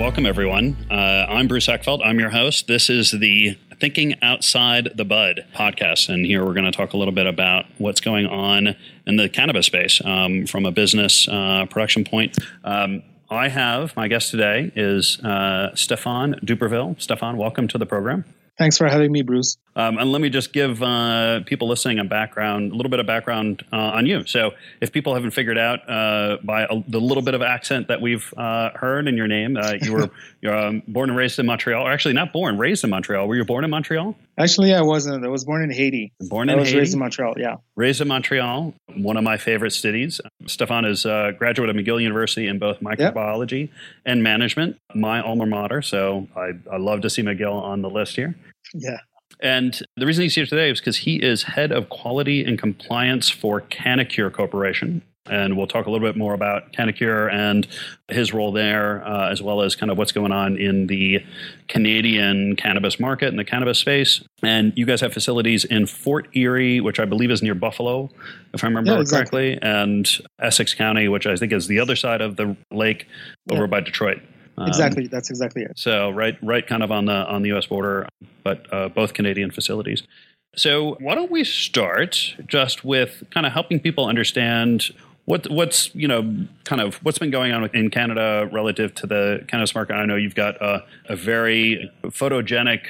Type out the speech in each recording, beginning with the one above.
Welcome, everyone. Uh, I'm Bruce Eckfeldt. I'm your host. This is the Thinking Outside the Bud podcast. And here we're going to talk a little bit about what's going on in the cannabis space um, from a business uh, production point. Um, I have my guest today is uh, Stefan Duperville. Stefan, welcome to the program. Thanks for having me, Bruce. Um, and let me just give uh, people listening a background, a little bit of background uh, on you. So, if people haven't figured out uh, by a, the little bit of accent that we've uh, heard in your name, uh, you were you're um, born and raised in Montreal, or actually not born, raised in Montreal. Were you born in Montreal? Actually, I wasn't. I was born in Haiti. Born in I was Haiti. raised in Montreal. Yeah. Raised in Montreal, one of my favorite cities. Stefan is a graduate of McGill University in both microbiology yep. and management, my alma mater. So I, I love to see McGill on the list here. Yeah. And the reason he's here today is because he is head of quality and compliance for Canacure Corporation. And we'll talk a little bit more about Canacure and his role there, uh, as well as kind of what's going on in the Canadian cannabis market and the cannabis space. And you guys have facilities in Fort Erie, which I believe is near Buffalo, if I remember yeah, correctly, and Essex County, which I think is the other side of the lake over yeah. by Detroit. Um, exactly, that's exactly it. So right, right, kind of on the on the U.S. border, but uh, both Canadian facilities. So why don't we start just with kind of helping people understand what what's you know kind of what's been going on in Canada relative to the cannabis market. I know you've got a, a very photogenic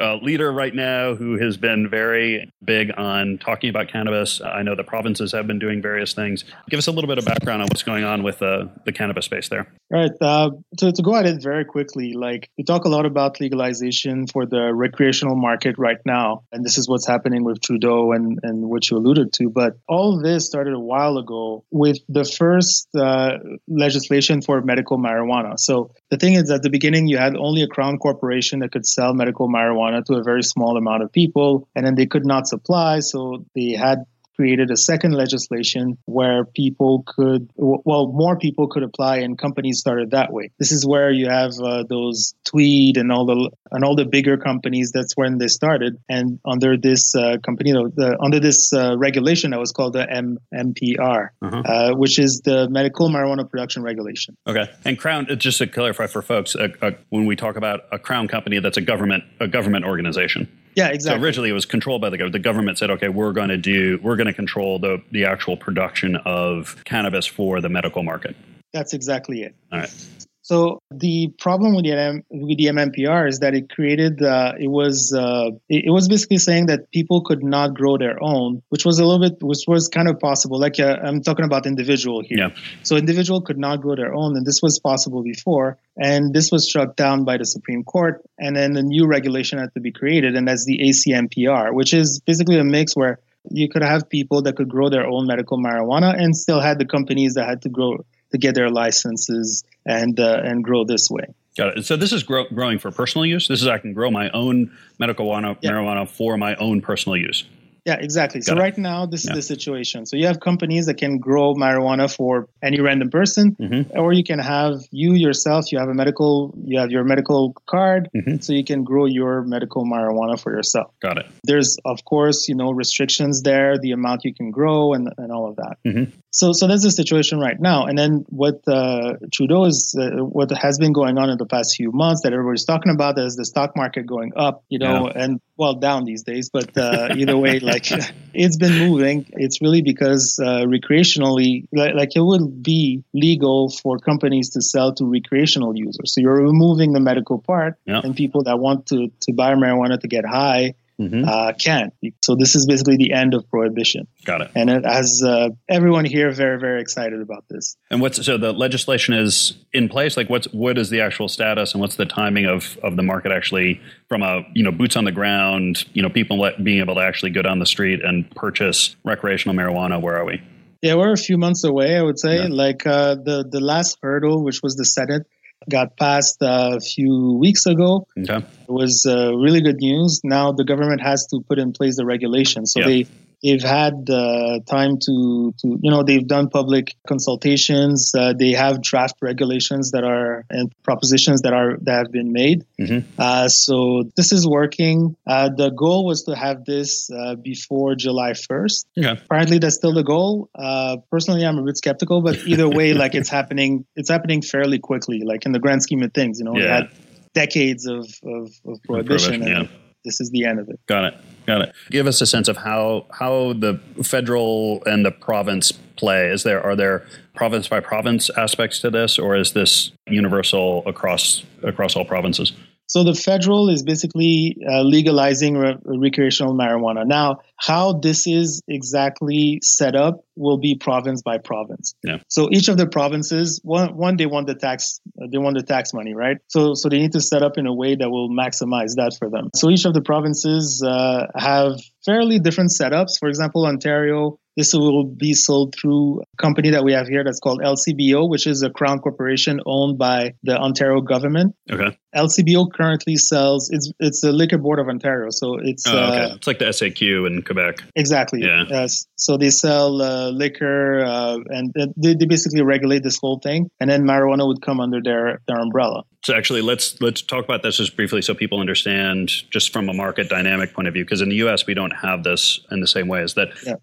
uh, leader right now who has been very big on talking about cannabis. I know the provinces have been doing various things. Give us a little bit of background on what's going on with uh, the cannabis space there. Right. Uh, to, to go at it very quickly, like we talk a lot about legalization for the recreational market right now, and this is what's happening with Trudeau and, and what you alluded to. But all this started a while ago with the first uh, legislation for medical marijuana. So the thing is, at the beginning, you had only a crown corporation that could sell medical marijuana to a very small amount of people, and then they could not supply, so they had created a second legislation where people could, well, more people could apply, and companies started that way. This is where you have uh, those Tweed and all the and all the bigger companies. That's when they started, and under this uh, company, know, the, under this uh, regulation that was called the M- MPR, Uh-huh. uh, which is the Medical Marijuana Production Regulation. Okay, and Crown. uh, Just to clarify for folks, uh, uh, when we talk about a Crown company, that's a government a government organization. Yeah, exactly. So originally it was controlled by the government. The government said, okay, we're going to do, we're going to control the the actual production of cannabis for the medical market. That's exactly it. All right. So the problem with the M- with the MMPR is that it created uh, it was uh, it, it, was basically saying that people could not grow their own, which was a little bit which was kind of possible. Like uh, I'm talking about individual here. Yeah. So individual could not grow their own, and this was possible before, and this was struck down by the Supreme Court, and then a new regulation had to be created, and that's the ACMPR, which is basically a mix where you could have people that could grow their own medical marijuana and still had the companies that had to grow to get their licenses and uh, and grow this way. Got it. So this is grow, growing for personal use. This is I can grow my own medical marijuana, yeah. marijuana for my own personal use. Yeah, exactly. Got so it. right now, this yeah. is the situation. So you have companies that can grow marijuana for any random person, mm-hmm. or you can have you yourself. You have a medical, you have your medical card, mm-hmm. so you can grow your medical marijuana for yourself. Got it. There's of course, you know, restrictions there, the amount you can grow, and and all of that. Mm-hmm. So, so that's the situation right now. And then what uh, Trudeau is, uh, what has been going on in the past few months that everybody's talking about is the stock market going up, you know, yeah. and well down these days. But uh, either way, like it's been moving. It's really because uh, recreationally, like, like, it would be legal for companies to sell to recreational users. So you're removing the medical part, yeah. and people that want to to buy marijuana to get high mm-hmm. uh, can. So this is basically the end of prohibition. Got it. And it has uh, everyone here very very excited about this. And what's so the legislation is in place? Like what's what is the actual status and what's the timing of of the market actually from a you know boots on the ground? You know people let, being able to actually go down the street and purchase recreational marijuana. Where are we? Yeah, we're a few months away. I would say, yeah. like uh, the the last hurdle, which was the Senate, got passed a few weeks ago. Okay. It was uh, really good news. Now the government has to put in place the regulations. So yep. they they've had uh, time to to you know they've done public consultations uh, they have draft regulations that are and propositions that are that have been made mm-hmm. uh, so this is working uh, the goal was to have this uh, before july 1st okay. apparently that's still the goal uh, personally i'm a bit skeptical but either way like it's happening it's happening fairly quickly like in the grand scheme of things you know yeah. we had decades of, of, of prohibition, prohibition and, yeah this is the end of it. Got it. Got it. Give us a sense of how how the federal and the province play. Is there are there province by province aspects to this, or is this universal across across all provinces? So the federal is basically uh, legalizing re- recreational marijuana. Now, how this is exactly set up will be province by province. Yeah. So each of the provinces, one, one they want the tax, they want the tax money, right? So so they need to set up in a way that will maximize that for them. So each of the provinces uh, have fairly different setups. For example, Ontario this will be sold through a company that we have here that's called LCBO, which is a crown corporation owned by the Ontario government. Okay. LCBO currently sells it's it's the Liquor Board of Ontario, so it's oh, okay. uh, it's like the SAQ in Quebec. Exactly. Yeah. Yes. So they sell uh, liquor uh, and they, they basically regulate this whole thing, and then marijuana would come under their their umbrella. So actually, let's let's talk about this just briefly so people understand, just from a market dynamic point of view. Because in the U.S., we don't have this in the same way. Is that yeah.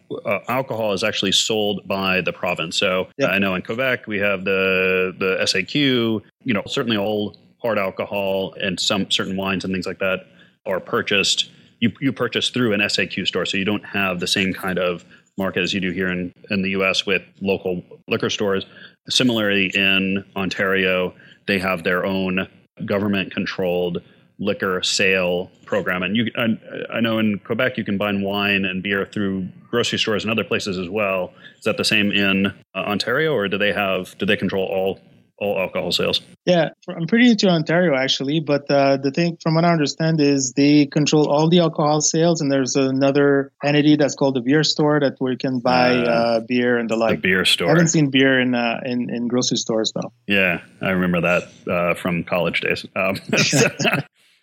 Uh, alcohol is actually sold by the province? So yeah. I know in Quebec we have the the SAQ. You know, certainly all hard alcohol and some certain wines and things like that are purchased. You you purchase through an SAQ store, so you don't have the same kind of market as you do here in in the U.S. with local liquor stores. Similarly, in Ontario they have their own government controlled liquor sale program. And you, I, I, know in Quebec you can buy wine and beer through grocery stores and other places as well. Is that the same in uh, Ontario, or do they have do they control all all alcohol sales? Yeah, I'm pretty into Ontario actually, but uh, the thing, from what I understand, is they control all the alcohol sales, and there's another entity that's called the beer store that where you can buy uh, uh, beer and the like. The beer store. I haven't seen beer in uh, in, in grocery stores though. Yeah, I remember that uh, from college days. Um, so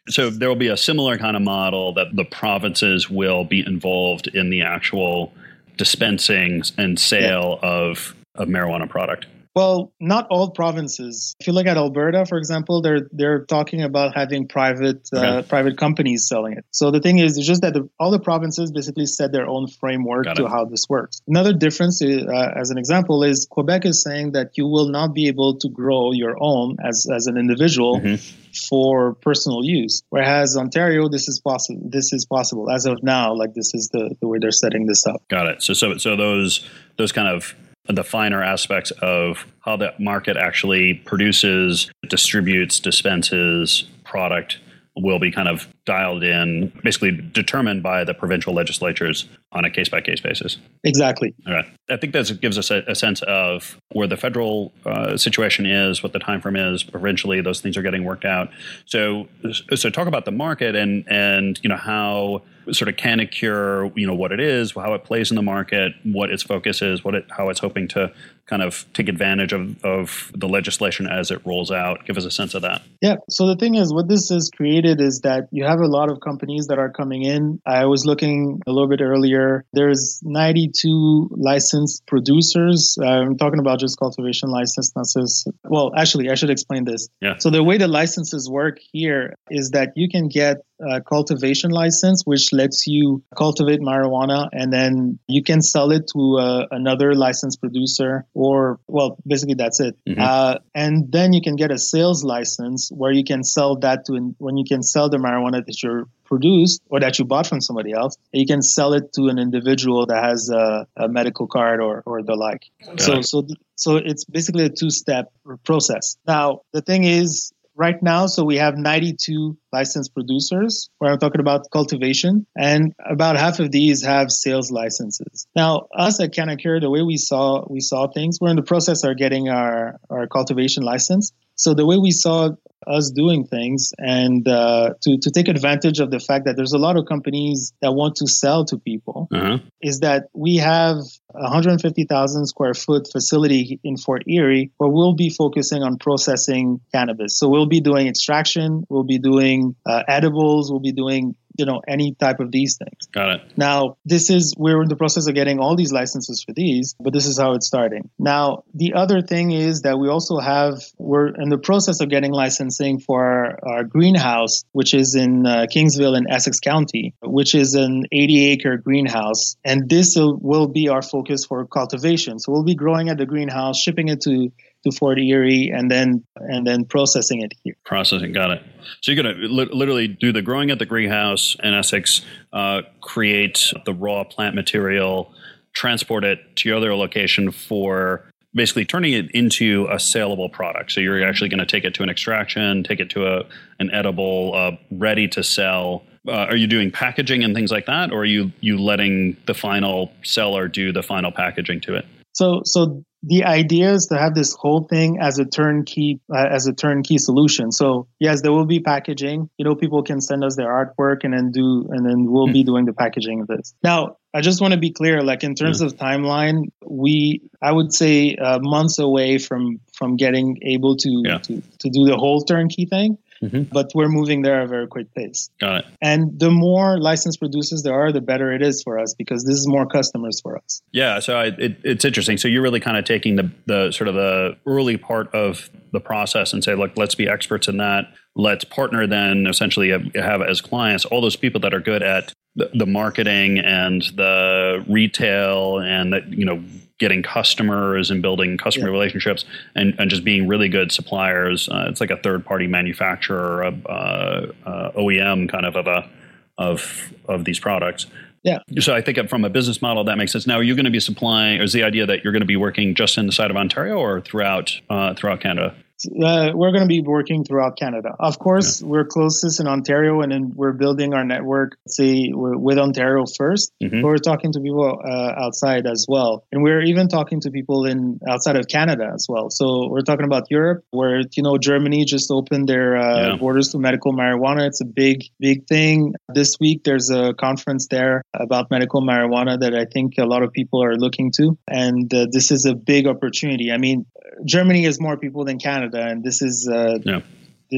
there will be a similar kind of model that the provinces will be involved in the actual dispensing and sale yeah. of of marijuana product. Well, not all provinces. If you look at Alberta, for example, they're they're talking about having private uh, okay. private companies selling it. So the thing is, it's just that the, all the provinces basically set their own framework to how this works. Another difference, is, uh, as an example, is Quebec is saying that you will not be able to grow your own as as an individual. Mm-hmm. For personal use, whereas Ontario, this is possible. This is possible as of now. Like this is the, the way they're setting this up. Got it. So, so, so those those kind of the finer aspects of how the market actually produces, distributes, dispenses product will be kind of dialed in, basically determined by the provincial legislatures on a case by case basis. Exactly. Okay. I think that gives us a, a, sense of where the federal uh, situation is, what the time frame is. Provincially, those things are getting worked out. So, so talk about the market and and you know how sort of Canacure, you know what it is, how it plays in the market, what its focus is, what it, how it's hoping to kind of take advantage of, of the legislation as it rolls out. Give us a sense of that. Yeah. So the thing is, what this has created is that you have a lot of companies that are coming in. I was looking a little bit earlier. There's 92 licensed producers. I'm talking about just cultivation licenses. Well, actually, I should explain this. Yeah. So the way the licenses work here is that you can get a cultivation license, which lets you cultivate marijuana, and then you can sell it to uh, another licensed producer, or well, basically that's it. Mm-hmm. Uh, and then you can get a sales license where you can sell that to when you can sell the marijuana that you're produced or that you bought from somebody else, you can sell it to an individual that has a, a medical card or, or the like. So, so, so it's basically a two-step process. Now, the thing is, right now, so we have 92 licensed producers where I'm talking about cultivation, and about half of these have sales licenses. Now, us at Canacure, the way we saw we saw things, we're in the process of getting our, our cultivation license. So the way we saw us doing things and uh, to, to take advantage of the fact that there's a lot of companies that want to sell to people uh-huh. is that we have 150,000 square foot facility in Fort Erie where we'll be focusing on processing cannabis. So we'll be doing extraction, we'll be doing uh, edibles, we'll be doing you know any type of these things. Got it. Now this is we're in the process of getting all these licenses for these, but this is how it's starting. Now the other thing is that we also have we're in the process of getting licensing for our, our greenhouse, which is in uh, Kingsville in Essex County, which is an 80 acre greenhouse, and this will be our focus for cultivation. So we'll be growing at the greenhouse, shipping it to to Fort Erie and then and then processing it here. Processing, got it. So you're going to li- literally do the growing at the greenhouse in Essex, uh, create the raw plant material, transport it to your other location for basically turning it into a saleable product. So you're actually going to take it to an extraction, take it to a an edible, uh, ready to sell. Uh, are you doing packaging and things like that, or are you you letting the final seller do the final packaging to it? So so the idea is to have this whole thing as a turnkey uh, as a turnkey solution. So yes, there will be packaging. You know, people can send us their artwork and then do and then we'll be hmm. doing the packaging of this. Now, I just want to be clear. Like in terms yeah. of timeline, we I would say uh, months away from from getting able to, yeah. to to do the whole turnkey thing. Mm-hmm. But we're moving there at a very quick pace. Got it. And the more licensed producers there are, the better it is for us because this is more customers for us. Yeah, so I, it, it's interesting. So you're really kind of taking the the sort of the early part of the process and say, look, let's be experts in that. Let's partner then essentially have, have as clients all those people that are good at the, the marketing and the retail and that you know getting customers and building customer yeah. relationships and, and just being really good suppliers. Uh, it's like a third party manufacturer, a, uh, uh, OEM kind of of a of of these products. Yeah. So I think from a business model that makes sense. Now, are you going to be supplying, or is the idea that you're going to be working just in the side of Ontario or throughout uh, throughout Canada? Uh, we're going to be working throughout Canada. Of course, yeah. we're closest in Ontario, and then we're building our network. Say with Ontario 1st mm-hmm. but we're talking to people uh, outside as well, and we're even talking to people in outside of Canada as well. So we're talking about Europe, where you know Germany just opened their uh, yeah. borders to medical marijuana. It's a big, big thing. This week there's a conference there about medical marijuana that I think a lot of people are looking to, and uh, this is a big opportunity. I mean, Germany has more people than Canada, and this is uh, yeah.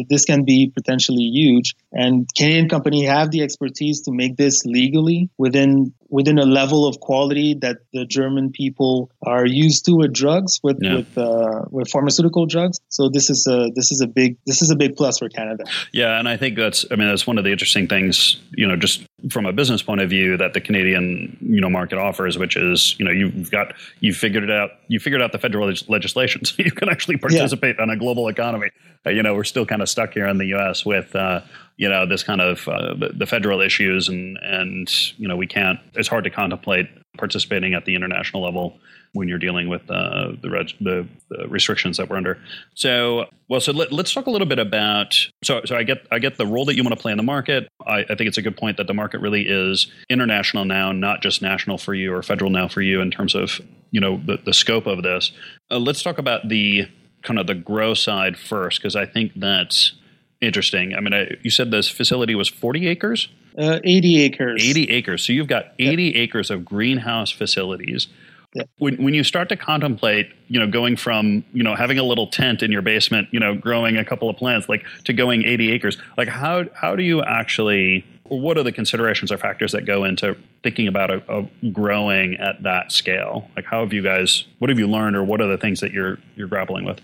this can be potentially huge. And Canadian company have the expertise to make this legally within within a level of quality that the German people are used to with drugs, with yeah. with uh, with pharmaceutical drugs. So this is a this is a big this is a big plus for Canada. Yeah, and I think that's I mean that's one of the interesting things you know just from a business point of view that the Canadian you know market offers, which is you know you've got you figured it out you figured out the federal legislation, so you can actually participate yeah. on a global economy. Uh, you know we're still kind of stuck here in the U.S. with uh, you know this kind of uh, the, federal issues and and you know we can't it's hard to contemplate participating at the international level when you're dealing with uh, the, reg- the, the restrictions that we're under. So, well, so let, us talk a little bit about. So, so I get I get the role that you want to play in the market. I, I, think it's a good point that the market really is international now, not just national for you or federal now for you in terms of you know the, the scope of this. Uh, let's talk about the kind of the grow side first, because I think that's interesting. I mean, I, you said this facility was 40 acres? Uh, 80 acres. 80 acres. So you've got 80 yep. acres of greenhouse facilities. Yep. When, when you start to contemplate, you know, going from, you know, having a little tent in your basement, you know, growing a couple of plants, like to going 80 acres, like how, how do you actually, what are the considerations or factors that go into thinking about a, a growing at that scale? Like how have you guys, what have you learned or what are the things that you're, you're grappling with?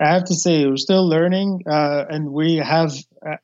I have to say, we're still learning, uh, and we have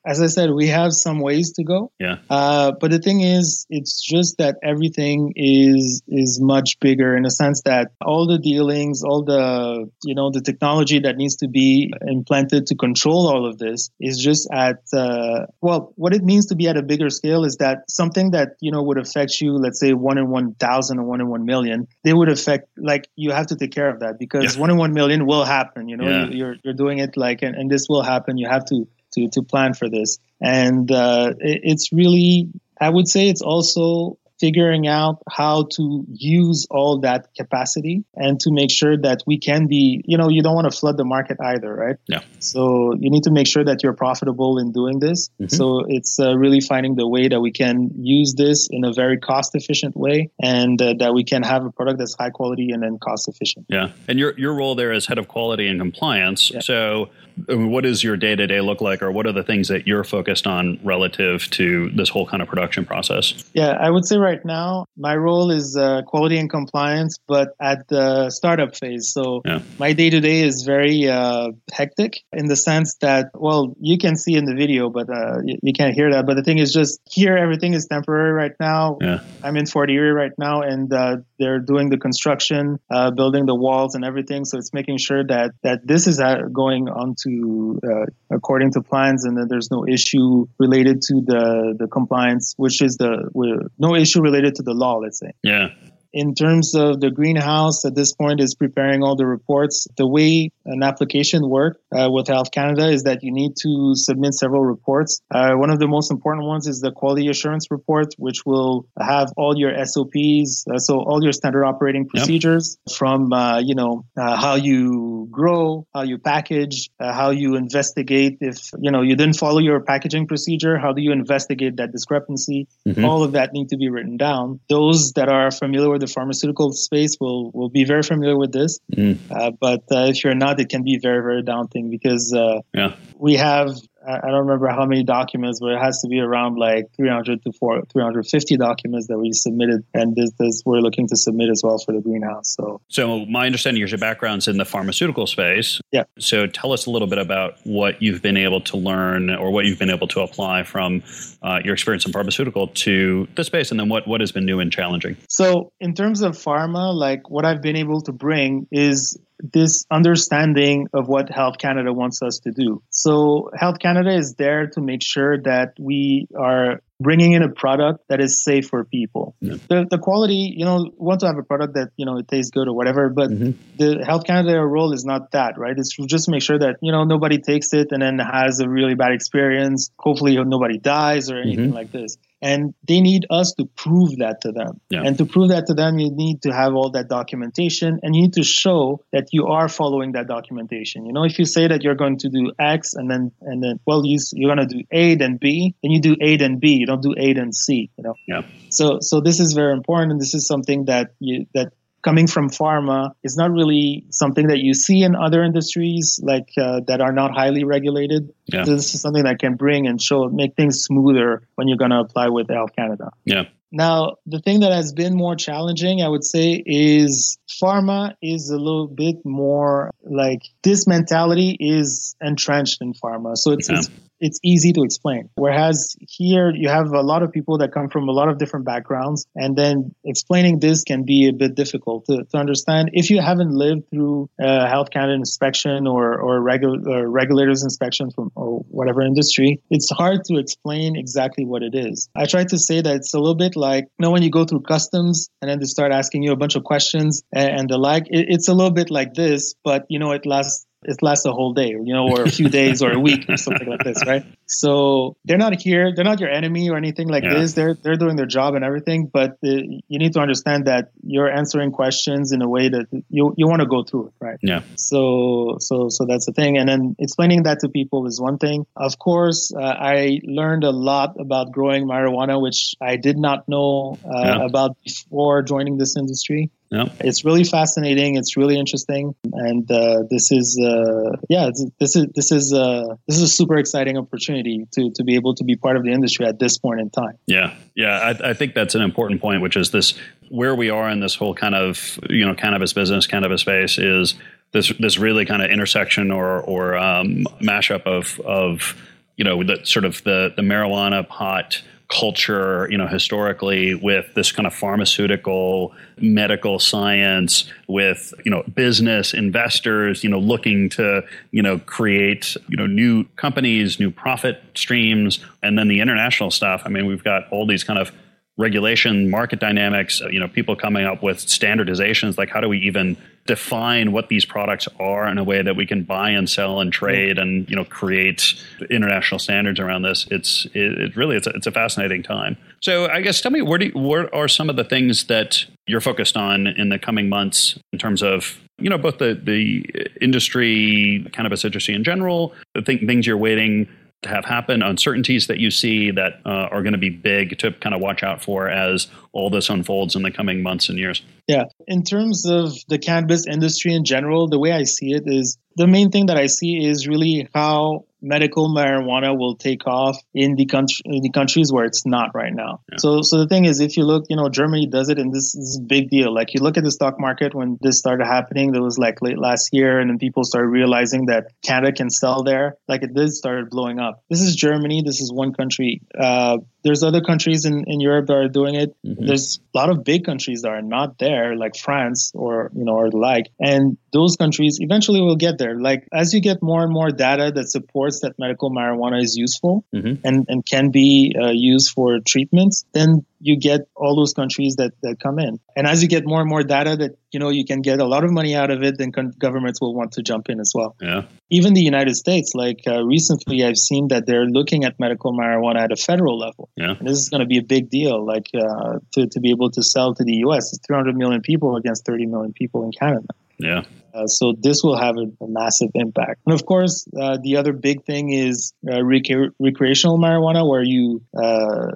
as I said, we have some ways to go. Yeah. Uh, but the thing is, it's just that everything is is much bigger in a sense that all the dealings, all the you know the technology that needs to be implanted to control all of this is just at uh, well, what it means to be at a bigger scale is that something that you know would affect you, let's say one in one thousand or one in one million, they would affect like you have to take care of that because yeah. one in one million will happen. You know, yeah. you, you're you're doing it like and, and this will happen. You have to to to plan for this. And uh, it, it's really, I would say, it's also figuring out how to use all that capacity and to make sure that we can be, you know, you don't want to flood the market either, right? Yeah. So you need to make sure that you're profitable in doing this. Mm-hmm. So it's uh, really finding the way that we can use this in a very cost efficient way and uh, that we can have a product that's high quality and then cost efficient. Yeah. And your, your role there is head of quality and compliance. Yeah. So what does your day to day look like, or what are the things that you're focused on relative to this whole kind of production process? Yeah, I would say right now my role is uh, quality and compliance, but at the startup phase. So yeah. my day to day is very uh, hectic in the sense that, well, you can see in the video, but uh, you, you, can't hear that. But the thing is, just here everything is temporary right now. Yeah. I'm in Fort Erie right now, and uh, they're doing the construction, uh, building the walls and everything. So it's making sure that that this is uh, going on to uh, according to plans, and then there's no issue related to the the compliance, which is the no issue related to the law. Let's say. Yeah in terms of the greenhouse at this point is preparing all the reports the way an application works uh, with health canada is that you need to submit several reports uh, one of the most important ones is the quality assurance report which will have all your sops uh, so all your standard operating procedures yep. from uh, you know uh, how you grow how you package uh, how you investigate if you know you didn't follow your packaging procedure how do you investigate that discrepancy mm-hmm. all of that need to be written down those that are familiar with the pharmaceutical space will will be very familiar with this. Mm. Uh, but uh, if you're not, it can be very very daunting because uh, yeah. we have I don't remember how many documents, but it has to be around like 300 to 4, 350 documents that we submitted, and this, this we're looking to submit as well for the greenhouse. So, so my understanding is your background's in the pharmaceutical space. Yeah. So tell us a little bit about what you've been able to learn, or what you've been able to apply from uh, your experience in pharmaceutical to the space, and then what what has been new and challenging. So, in terms of pharma, like what I've been able to bring is this understanding of what Health Canada wants us to do. So Health Canada is there to make sure that we are bringing in a product that is safe for people. Yeah. The, the quality, you know, want to have a product that, you know, it tastes good or whatever, but mm-hmm. the Health Canada role is not that, right? It's just to make sure that, you know, nobody takes it and then has a really bad experience. Hopefully nobody dies or anything mm-hmm. like this and they need us to prove that to them. Yeah. And to prove that to them, you need to have all that documentation and you need to show that you are following that documentation. You know, if you say that you're going to do X and then, and then, well, you, you're going to do A then B, and you do A then B, you don't do A then C, you know? Yeah. So, so this is very important. And this is something that you, that coming from pharma is not really something that you see in other industries like uh, that are not highly regulated. Yeah. This is something that can bring and show make things smoother when you're going to apply with Health Canada. Yeah. Now, the thing that has been more challenging, I would say, is pharma is a little bit more like this mentality is entrenched in pharma. So it's, yeah. it's it's easy to explain. Whereas here you have a lot of people that come from a lot of different backgrounds, and then explaining this can be a bit difficult to, to understand. If you haven't lived through a Health Canada inspection or or regular regulators inspection from or whatever industry, it's hard to explain exactly what it is. I try to say that it's a little bit like you know when you go through customs and then they start asking you a bunch of questions and, and the like. It, it's a little bit like this, but you know it lasts it lasts a whole day, you know, or a few days or a week or something like this, right? So they're not here, they're not your enemy or anything like yeah. this. They're they're doing their job and everything, but the, you need to understand that you're answering questions in a way that you you want to go through it, right? Yeah. So so so that's the thing, and then explaining that to people is one thing. Of course, uh, I learned a lot about growing marijuana, which I did not know uh, yeah. about before joining this industry. Yeah. It's really fascinating. It's really interesting, and uh, this is uh, yeah, this is this is uh, this is a super exciting opportunity to to be able to be part of the industry at this point in time. Yeah, yeah, I, I think that's an important point, which is this where we are in this whole kind of you know cannabis business, cannabis space is this this really kind of intersection or or um, mashup of of you know the sort of the the marijuana pot culture, you know, historically with this kind of pharmaceutical, medical science, with you know, business investors, you know, looking to you know create you know new companies, new profit streams, and then the international stuff. I mean, we've got all these kind of regulation, market dynamics, uh, you know, people coming up with standardizations like how do we even define what these products are in a way that we can buy and sell and trade and you know create international standards around this? It's it, it really it's a, it's a fascinating time. So i guess tell me where do you, what are some of the things that you're focused on in the coming months in terms of you know both the the industry cannabis industry in general the th- things you're waiting have happen, uncertainties that you see that uh, are going to be big to kind of watch out for as all this unfolds in the coming months and years? Yeah. In terms of the cannabis industry in general, the way I see it is the main thing that I see is really how medical marijuana will take off in the country in the countries where it's not right now. Yeah. So so the thing is if you look, you know, Germany does it and this, is a big deal. Like you look at the stock market when this started happening, that was like late last year and then people started realizing that Canada can sell there. Like it did started blowing up. This is Germany, this is one country. Uh, there's other countries in, in Europe that are doing it. Mm-hmm. There's a lot of big countries that are not there, like France or you know or the like. And those countries eventually will get there. Like as you get more and more data that supports that medical marijuana is useful mm-hmm. and, and can be uh, used for treatments, then you get all those countries that, that come in. And as you get more and more data that, you know, you can get a lot of money out of it, then con- governments will want to jump in as well. Yeah. Even the United States, like uh, recently I've seen that they're looking at medical marijuana at a federal level. Yeah. And this is going to be a big deal, like uh, to, to be able to sell to the U.S. It's 300 million people against 30 million people in Canada. Yeah. Uh, so this will have a, a, massive impact. And of course, uh, the other big thing is uh, rec- recreational marijuana, where you uh,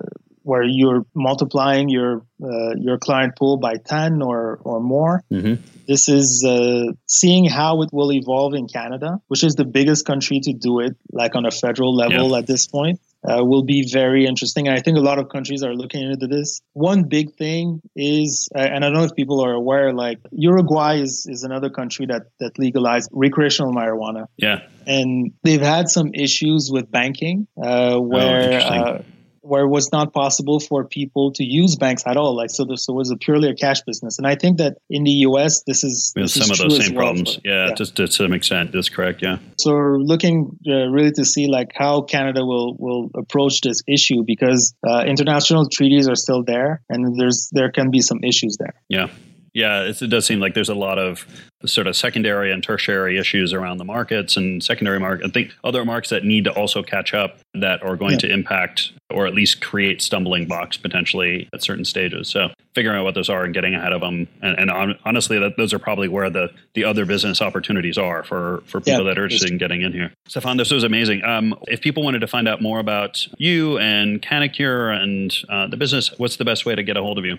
where you're multiplying your uh, your client pool by 10 or or more. Mm-hmm. This is uh, seeing how it will evolve in Canada, which is the biggest country to do it, like on a federal level yeah. at this point. Uh, will be very interesting. And I think a lot of countries are looking into this. One big thing is, uh, and I don't know if people are aware, like Uruguay is, is another country that, that legalized recreational marijuana. Yeah. And they've had some issues with banking uh, oh, where oh, where it was not possible for people to use banks at all. Like so, this was a purely a cash business. And I think that in the U.S. this is this some is of those same well problems. Yeah, yeah, just to some extent, that's correct. Yeah. So we're looking uh, really to see like how Canada will will approach this issue because uh, international treaties are still there, and there's there can be some issues there. Yeah. Yeah, it does seem like there's a lot of sort of secondary and tertiary issues around the markets and secondary market. I think other markets that need to also catch up that are going yeah. to impact or at least create stumbling blocks potentially at certain stages. So figuring out what those are and getting ahead of them, and, and on, honestly, that, those are probably where the the other business opportunities are for for people yeah, that are interested in getting in here. Stefan, this was amazing. Um, if people wanted to find out more about you and Canacure and uh, the business, what's the best way to get a hold of you?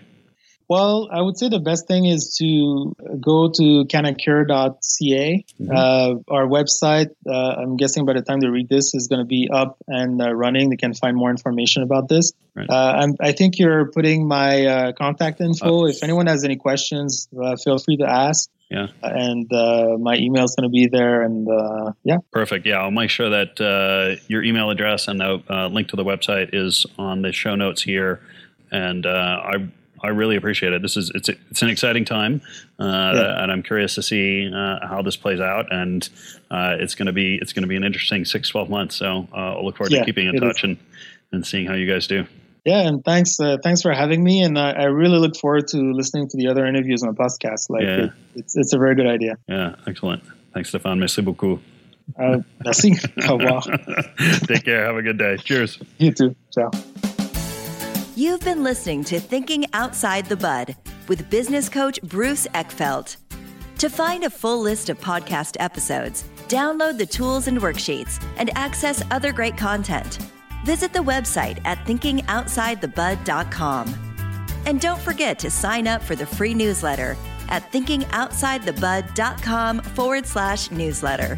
Well, I would say the best thing is to go to canacure.ca. Mm-hmm. Uh, our website, uh, I'm guessing by the time they read this, is going to be up and uh, running. They can find more information about this. Right. Uh, i think you're putting my uh, contact info. if anyone has any questions, uh, feel free to ask. Yeah. And my email is going to be there. And yeah. Perfect. Yeah. I'll make sure that your email address and the link to the website is on the show notes here. And I I really appreciate it. This is it's it's an exciting time, uh, yeah. and I'm curious to see uh, how this plays out. And uh, it's going to be it's going to be an interesting six twelve months. So uh, I'll look forward yeah, to keeping in touch is. and and seeing how you guys do. Yeah, and thanks, uh, thanks for having me. And uh, I really look forward to listening to the other interviews on the podcast. Like, yeah. it, it's it's a very good idea. Yeah, excellent. Thanks, Stefan. Merci beaucoup. Uh, merci. Au revoir. Take care. Have a good day. Cheers. You too. Ciao. You've been listening to Thinking Outside the Bud with business coach Bruce Eckfeldt. To find a full list of podcast episodes, download the tools and worksheets, and access other great content, visit the website at thinkingoutsidethebud.com. And don't forget to sign up for the free newsletter at thinkingoutsidethebud.com forward slash newsletter.